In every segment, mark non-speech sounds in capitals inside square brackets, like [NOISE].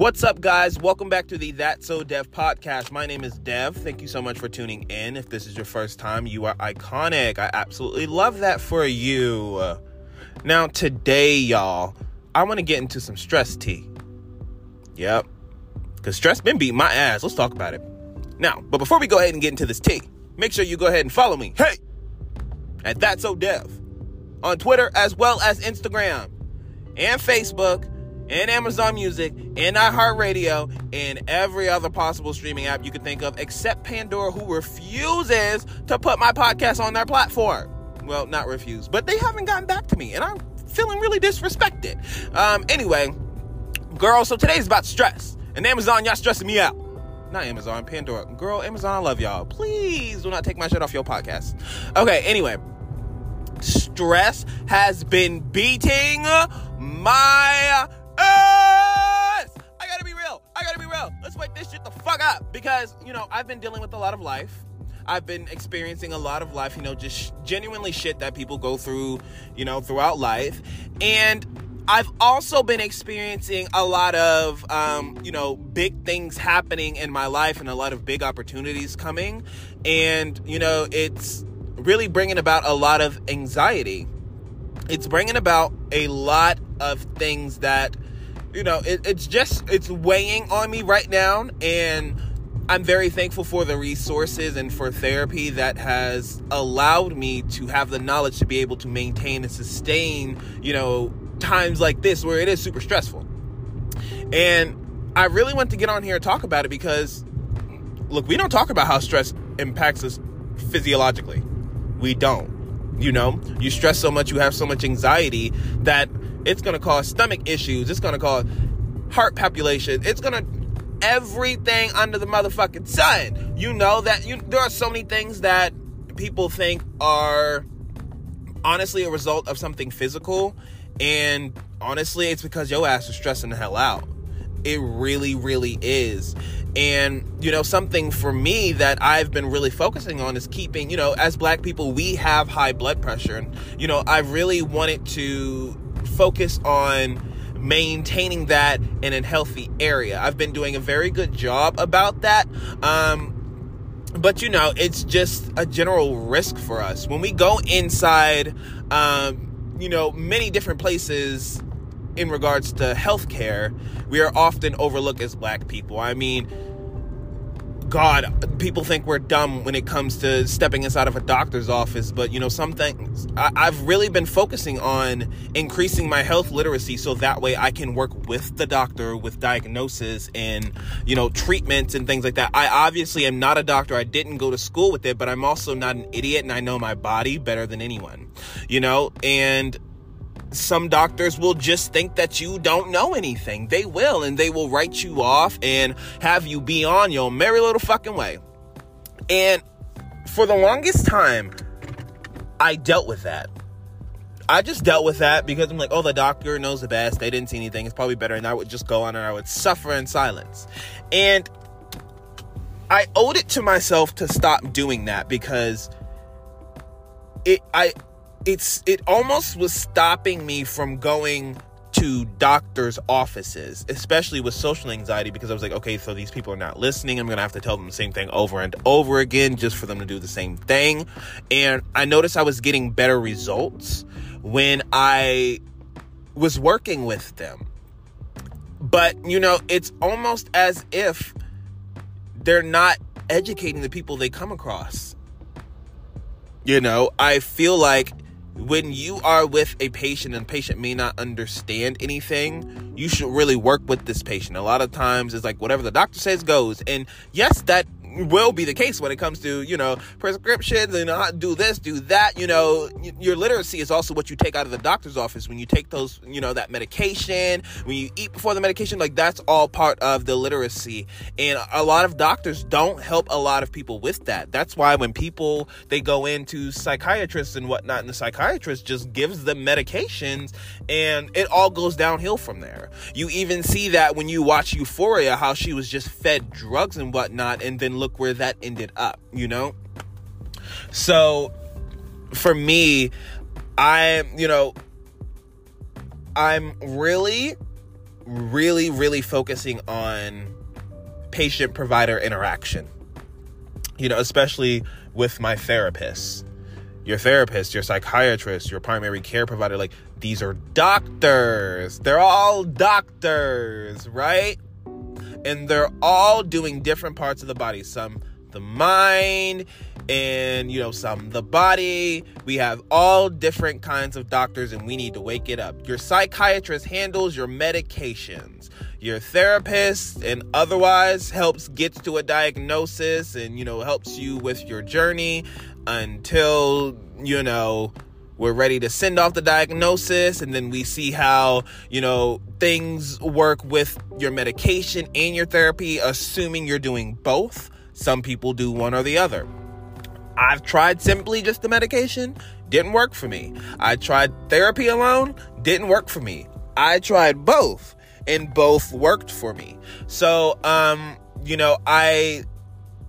What's up, guys? Welcome back to the That So Dev podcast. My name is Dev. Thank you so much for tuning in. If this is your first time, you are iconic. I absolutely love that for you. Now, today, y'all, I want to get into some stress tea. Yep. Because stress been beating my ass. Let's talk about it. Now, but before we go ahead and get into this tea, make sure you go ahead and follow me. Hey! At That So Dev. On Twitter as well as Instagram and Facebook and Amazon Music and iHeartRadio and every other possible streaming app you can think of, except Pandora, who refuses to put my podcast on their platform. Well, not refuse, but they haven't gotten back to me, and I'm feeling really disrespected. Um, anyway, girl, so today's about stress. And Amazon, y'all stressing me out. Not Amazon, Pandora. Girl, Amazon, I love y'all. Please do not take my shit off your podcast. Okay, anyway. Stress has been beating my ass. I gotta be real. I gotta be real. Let's wake this shit the fuck up. Because, you know, I've been dealing with a lot of life. I've been experiencing a lot of life, you know, just genuinely shit that people go through, you know, throughout life. And I've also been experiencing a lot of, um, you know, big things happening in my life and a lot of big opportunities coming. And, you know, it's really bringing about a lot of anxiety. It's bringing about a lot of things that, you know, it, it's just, it's weighing on me right now. And I'm very thankful for the resources and for therapy that has allowed me to have the knowledge to be able to maintain and sustain, you know, times like this where it is super stressful. And I really want to get on here and talk about it because, look, we don't talk about how stress impacts us physiologically. We don't. You know, you stress so much, you have so much anxiety that it's going to cause stomach issues. It's going to cause heart palpitation. It's going to everything under the motherfucking sun. You know that you there are so many things that people think are honestly a result of something physical and honestly it's because your ass is stressing the hell out. It really really is. And, you know, something for me that I've been really focusing on is keeping, you know, as black people, we have high blood pressure. And, you know, I really wanted to focus on maintaining that in a healthy area. I've been doing a very good job about that. Um, but you know, it's just a general risk for us. When we go inside, um, you know, many different places in regards to healthcare, we are often overlooked as black people. I mean, God, people think we're dumb when it comes to stepping inside of a doctor's office, but you know, some things I, have really been focusing on increasing my health literacy so that way I can work with the doctor with diagnosis and you know, treatments and things like that. I obviously am not a doctor, I didn't go to school with it, but I'm also not an idiot and I know my body better than anyone, you know, and some doctors will just think that you don't know anything. They will, and they will write you off and have you be on your merry little fucking way. And for the longest time, I dealt with that. I just dealt with that because I'm like, oh, the doctor knows the best. They didn't see anything. It's probably better. And I would just go on and I would suffer in silence. And I owed it to myself to stop doing that because it, I, it's it almost was stopping me from going to doctors' offices, especially with social anxiety, because I was like, okay, so these people are not listening. I'm gonna have to tell them the same thing over and over again just for them to do the same thing. And I noticed I was getting better results when I was working with them. But, you know, it's almost as if they're not educating the people they come across. You know, I feel like when you are with a patient and patient may not understand anything, you should really work with this patient. A lot of times it's like whatever the doctor says goes. And yes, that will be the case when it comes to you know prescriptions and uh, do this do that you know your literacy is also what you take out of the doctor's office. When you take those you know that medication when you eat before the medication like that's all part of the literacy. And a lot of doctors don't help a lot of people with that. That's why when people they go into psychiatrists and whatnot and the psychiatrist just gives them medications and it all goes downhill from there. You even see that when you watch euphoria how she was just fed drugs and whatnot and then look where that ended up, you know? So for me, I, you know, I'm really, really, really focusing on patient provider interaction. You know, especially with my therapist. Your therapist, your psychiatrist, your primary care provider, like these are doctors. They're all doctors, right? And they're all doing different parts of the body. Some the mind and you know some the body. We have all different kinds of doctors and we need to wake it up. Your psychiatrist handles your medications. Your therapist and otherwise helps gets to a diagnosis and you know helps you with your journey until you know we're ready to send off the diagnosis and then we see how you know things work with your medication and your therapy assuming you're doing both some people do one or the other I've tried simply just the medication, didn't work for me. I tried therapy alone, didn't work for me. I tried both, and both worked for me. So, um, you know, I,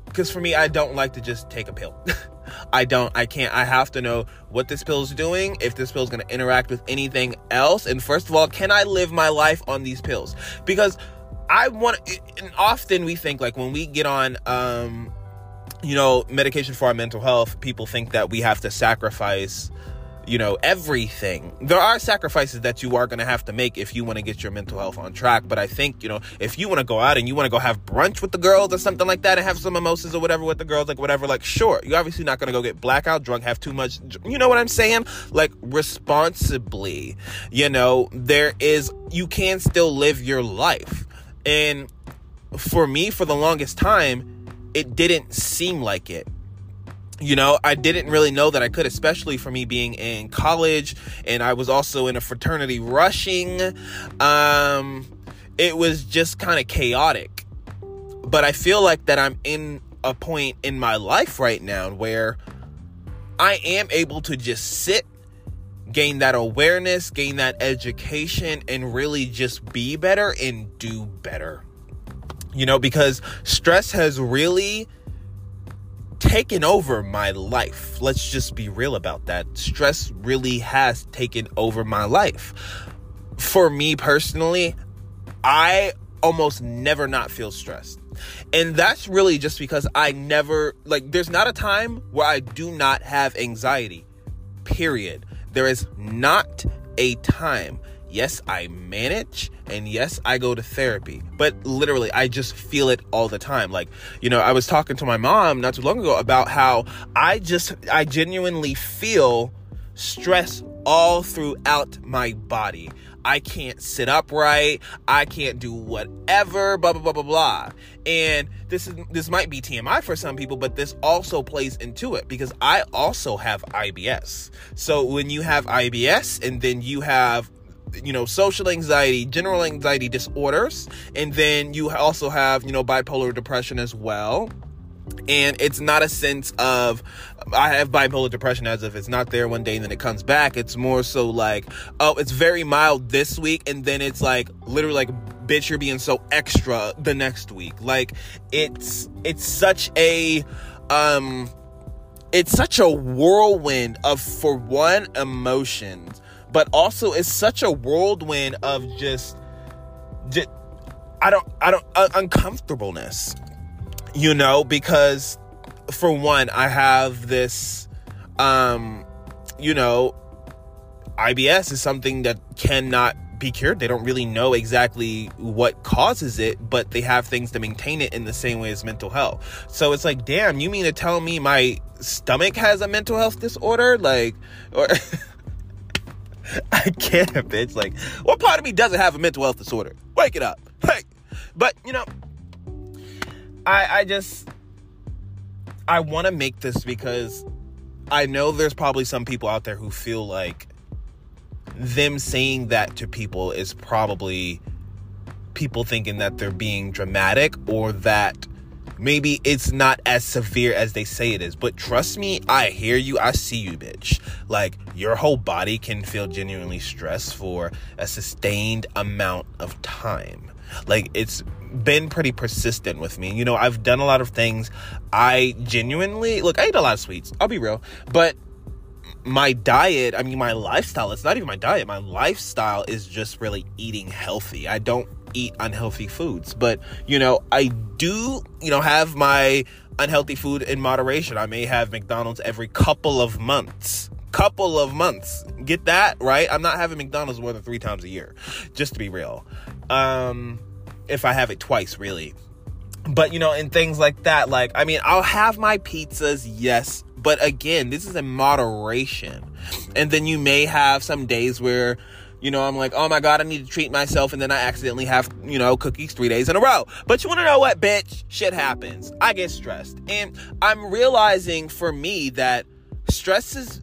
because for me, I don't like to just take a pill. [LAUGHS] I don't, I can't, I have to know what this pill is doing, if this pill is going to interact with anything else. And first of all, can I live my life on these pills? Because I want, and often we think like when we get on, um, you know, medication for our mental health, people think that we have to sacrifice, you know, everything. There are sacrifices that you are going to have to make if you want to get your mental health on track. But I think, you know, if you want to go out and you want to go have brunch with the girls or something like that and have some mimosas or whatever with the girls, like whatever, like, sure, you're obviously not going to go get blackout drunk, have too much, you know what I'm saying? Like, responsibly, you know, there is, you can still live your life. And for me, for the longest time, it didn't seem like it you know i didn't really know that i could especially for me being in college and i was also in a fraternity rushing. Um it was just kind of chaotic. But i feel like that i'm in a point in my life right now where i am able to just sit gain that awareness gain that education and really just be better and do better. You know, because stress has really taken over my life. Let's just be real about that. Stress really has taken over my life. For me personally, I almost never not feel stressed. And that's really just because I never, like, there's not a time where I do not have anxiety. Period. There is not a time Yes, I manage and yes, I go to therapy, but literally, I just feel it all the time. Like, you know, I was talking to my mom not too long ago about how I just, I genuinely feel stress all throughout my body. I can't sit upright. I can't do whatever, blah, blah, blah, blah, blah. And this is, this might be TMI for some people, but this also plays into it because I also have IBS. So when you have IBS and then you have you know social anxiety general anxiety disorders and then you also have you know bipolar depression as well and it's not a sense of I have bipolar depression as if it's not there one day and then it comes back. It's more so like, oh, it's very mild this week, and then it's like literally like, bitch, you're being so extra the next week. Like it's it's such a um it's such a whirlwind of for one emotions but also it's such a whirlwind of just, just I don't, I don't, uh, uncomfortableness, you know, because for one, I have this, um, you know, IBS is something that cannot be cured. They don't really know exactly what causes it, but they have things to maintain it in the same way as mental health. So it's like, damn, you mean to tell me my stomach has a mental health disorder? Like, or [LAUGHS] [LAUGHS] I can't, bitch. Like, what part of me doesn't have a mental health disorder? Wake it up. But, you know, I I just I want to make this because I know there's probably some people out there who feel like them saying that to people is probably people thinking that they're being dramatic or that maybe it's not as severe as they say it is. But trust me, I hear you, I see you, bitch. Like, your whole body can feel genuinely stressed for a sustained amount of time. Like, it's been pretty persistent with me. You know, I've done a lot of things. I genuinely, look, I eat a lot of sweets, I'll be real. But my diet, I mean, my lifestyle, it's not even my diet. My lifestyle is just really eating healthy. I don't eat unhealthy foods, but, you know, I do, you know, have my unhealthy food in moderation. I may have McDonald's every couple of months. Couple of months. Get that, right? I'm not having McDonald's more than three times a year, just to be real. Um, if I have it twice, really. But, you know, and things like that, like, I mean, I'll have my pizzas, yes, but again, this is in moderation. And then you may have some days where, you know, I'm like, oh my God, I need to treat myself. And then I accidentally have, you know, cookies three days in a row. But you want to know what, bitch? Shit happens. I get stressed. And I'm realizing for me that stress is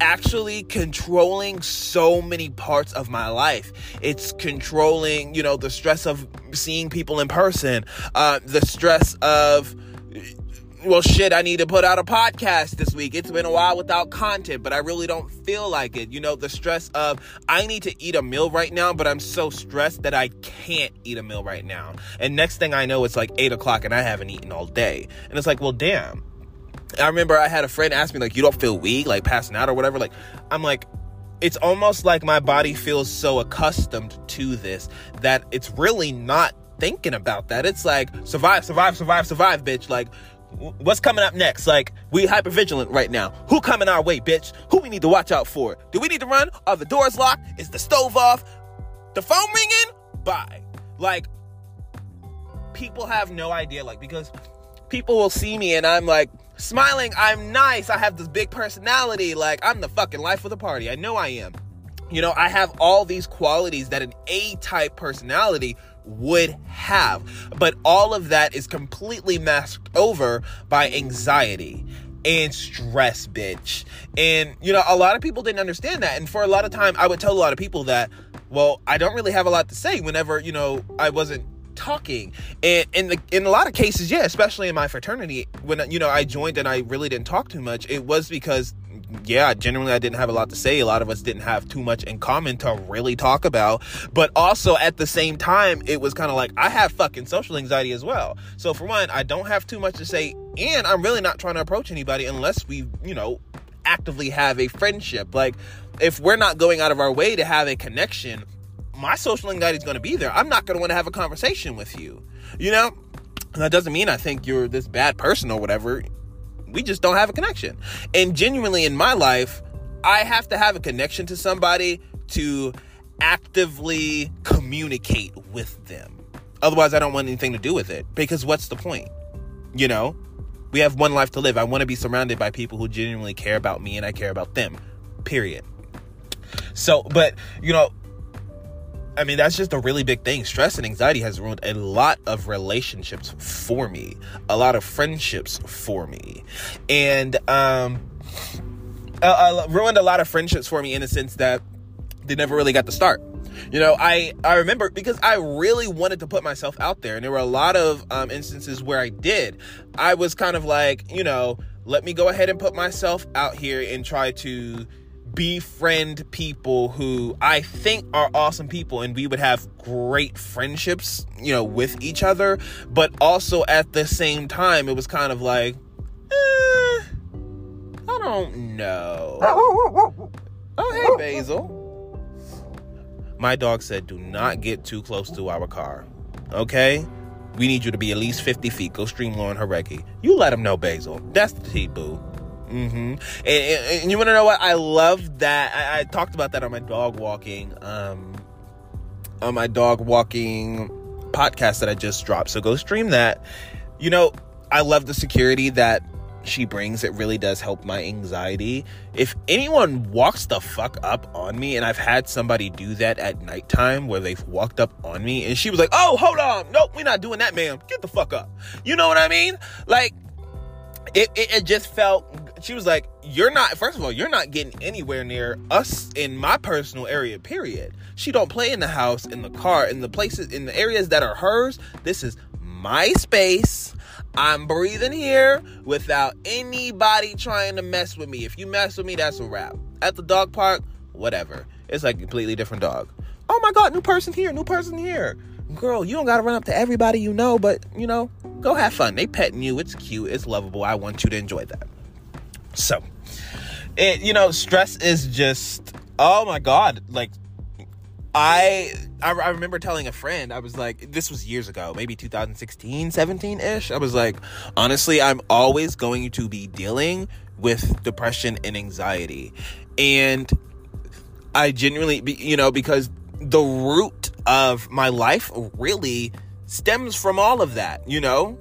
actually controlling so many parts of my life. It's controlling, you know, the stress of seeing people in person, uh, the stress of, well, shit, I need to put out a podcast this week. It's been a while without content, but I really don't feel like it. You know, the stress of I need to eat a meal right now, but I'm so stressed that I can't eat a meal right now. And next thing I know, it's like eight o'clock and I haven't eaten all day. And it's like, well, damn. I remember I had a friend ask me, like, you don't feel weak, like passing out or whatever. Like, I'm like, it's almost like my body feels so accustomed to this that it's really not thinking about that. It's like survive, survive, survive, survive, bitch. Like what's coming up next? Like, we hyper vigilant right now. Who coming our way, bitch? Who we need to watch out for? Do we need to run? Are the doors locked? Is the stove off? The phone ringing? Bye. Like, people have no idea, like, because people will see me and I'm like, smiling, I'm nice, I have this big personality, like, I'm the fucking life of the party. I know I am. You know, I have all these qualities that an A type personality would have. But all of that is completely masked over by anxiety and stress, bitch. And, you know, a lot of people didn't understand that. And for a lot of time, I would tell a lot of people that, well, I don't really have a lot to say whenever, you know, I wasn't talking and in the in a lot of cases yeah especially in my fraternity when you know i joined and i really didn't talk too much it was because yeah, generally I didn't have a lot to say. A lot of us didn't have too much in common to really talk about. But also at the same time, it was kind of like I have fucking social anxiety as well. So for one, I don't have too much to say, and I'm really not trying to approach anybody unless we, you know, actively have a friendship. Like if we're not going out of our way to have a connection, my social anxiety is going to be there. I'm not going to want to have a conversation with you. You know? That doesn't mean I think you're this bad person or whatever we just don't have a connection. And genuinely in my life, I have to have a connection to somebody to actively communicate with them. Otherwise, I don't want anything to do with it because what's the point? You know, we have one life to live. I want to be surrounded by people who genuinely care about me and I care about them. Period. So, but you know, I mean, that's just a really big thing. Stress and anxiety has ruined a lot of relationships for me, a lot of friendships for me. And, um, uh, ruined a lot of friendships for me in the sense that they never really got to start. You know, I I remember because I really wanted to put myself out there, and there were a lot of um, instances where I did. I was kind of like, you know, let me go ahead and put myself out here and try to befriend people who I think are awesome people and we would have great friendships, you know, with each other. But also at the same time, it was kind of like, eh, I don't know. oh, hey, Basil. My dog said, do not get too close to our car. Okay? We need you to be at least 50 feet. Go stream Lauren Jauregui. You let him know, Basil. That's the T, boo. Mm-hmm. And, and, and, you want to know what? I love that. I, I, talked about that on my dog walking, um, on my dog walking podcast that I just dropped. So go stream that. You know, I love the security that she brings. It really does help my anxiety. If anyone walks the fuck up on me, and I've had somebody do that at nighttime where they've walked up on me, and she was like, "Oh, hold on, nope, we're not doing that, ma'am. Get the fuck up." You know what I mean? Like it, it, it, just felt she was like you're not first of all you're not getting anywhere near us in my personal area period. She don't play in the house in the car in the places in the areas that are hers. This is my space. I'm breathing here without anybody trying to mess with me. If you mess with me that's a wrap. At the dog park whatever. It's like a completely different dog. Oh my god new person here new person here. Girl, you don't gotta run up to everybody you know, but you know, go have fun. They petting you, it's cute, it's lovable. I want you to enjoy that. So, it you know stress is just oh my god like I, I I remember telling a friend I was like this was years ago maybe 2016 17 ish I was like honestly I'm always going to be dealing with depression and anxiety. And I genuinely you know because the root of my life really stems from all of that you know?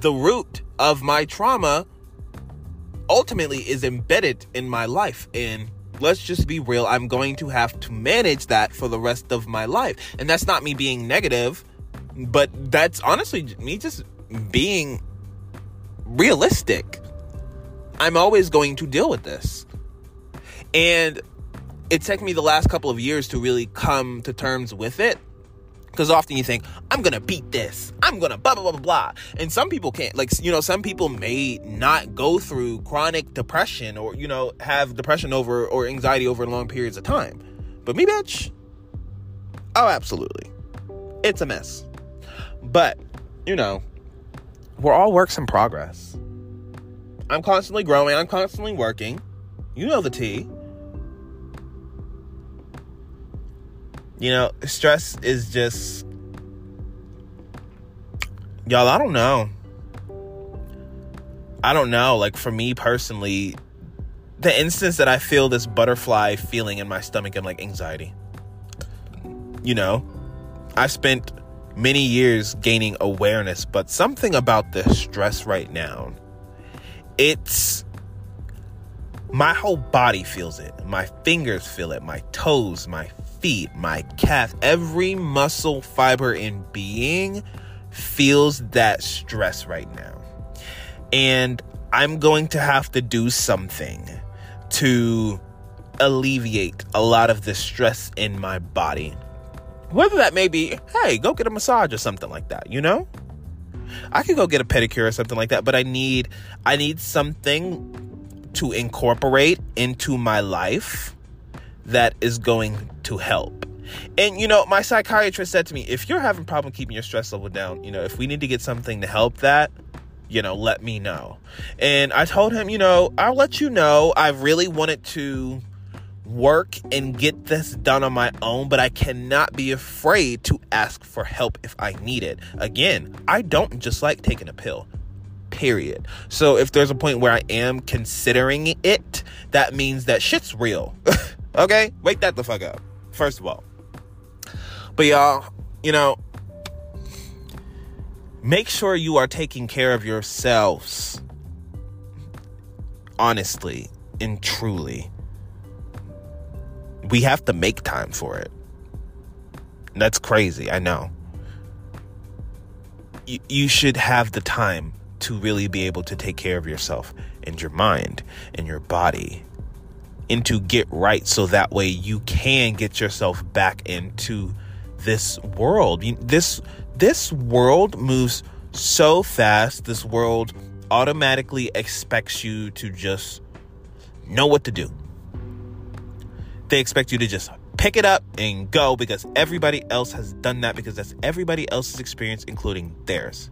The root of my trauma ultimately is embedded in my life. And let's just be real, I'm going to have to manage that for the rest of my life. And that's not me being negative, but that's honestly me just being realistic. I'm always going to deal with this. And it took me the last couple of years to really come to terms with it because often you think, I'm gonna beat this, I'm gonna blah, blah, blah, blah, blah. And some people can't. Like, you know, some people may not go through chronic depression or, you know, have depression over or anxiety over long periods of time. But me, bitch, oh, absolutely. It's a mess. But, you know, we're all works in progress. I'm constantly growing, I'm constantly working. You know the T. You know, stress is just. Y'all, I don't know. I don't know. Like, for me personally, the instance that I feel this butterfly feeling in my stomach and like anxiety. You know, I spent many years gaining awareness, but something about the stress right now, it's my whole body feels it. My fingers feel it, my toes, my feet, my calf, every muscle fiber in being feels that stress right now. And I'm going to have to do something to alleviate a lot of the stress in my body. Whether that may be, hey, go get a massage or something like that, you know? I could go get a pedicure or something like that, but I need I need something to incorporate into my life that is going to help. And you know, my psychiatrist said to me, if you're having problem keeping your stress level down, you know, if we need to get something to help that, you know, let me know. And I told him, you know, I'll let you know. I really wanted to work and get this done on my own, but I cannot be afraid to ask for help if I need it. Again, I don't just like taking a pill. Period. So if there's a point where I am considering it, that means that shit's real. [LAUGHS] Okay? Wake that the fuck up. First of all. But y'all, you know, make sure you are taking care of yourselves honestly and truly. We have to make time for it. That's crazy, I know. You, you should have the time to really be able to take care of yourself and your mind and your body and to get right so that way you can get yourself back into this world. This this world moves so fast. This world automatically expects you to just know what to do. They expect you to just pick it up and go because everybody else has done that because that's everybody else's experience including theirs.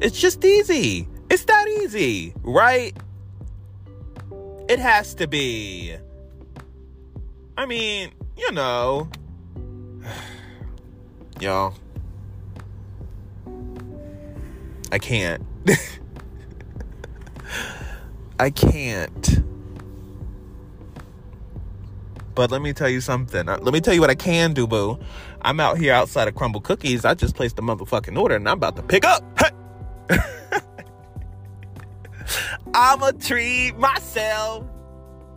It's just easy. It's that easy, right? It has to be. I mean, you know. [SIGHS] Y'all. I can't. [LAUGHS] I can't. But let me tell you something. Uh, let me tell you what I can do, boo. I'm out here outside of Crumbl Cookies. I just placed a motherfucking order and I'm about to pick up. Hey! [LAUGHS] I'ma treat myself.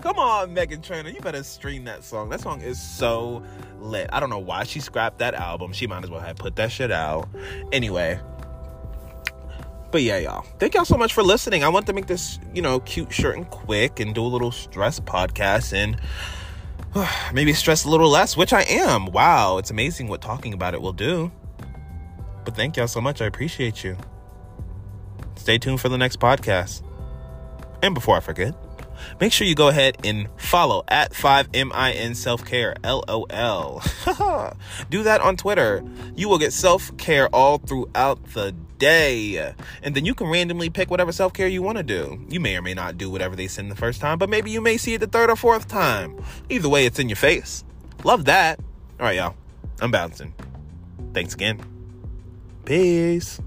Come on, Meghan Trainor, you better stream that song. That song is so lit. I don't know why she scrapped that album. She might as well have put that shit out. Anyway. But yeah, y'all. Thank y'all so much for listening. I want to make this, you know, cute, short, and quick and do a little stress podcast and [SIGHS] maybe stress a little less, which I am. Wow, it's amazing what talking about it will do. But thank y'all so much. I appreciate you. Stay tuned for the next podcast. And before I forget, make sure you go ahead and follow at 5MIN Self Care, LOL. [LAUGHS] Do that on Twitter. You will get self care all throughout the day. And then you can randomly pick whatever self care you want to do. You may or may not do whatever they send the first time, but maybe you may see it the third or fourth time. Either way, it's in your face. Love that. All right, y'all. I'm bouncing. Thanks again. Peace.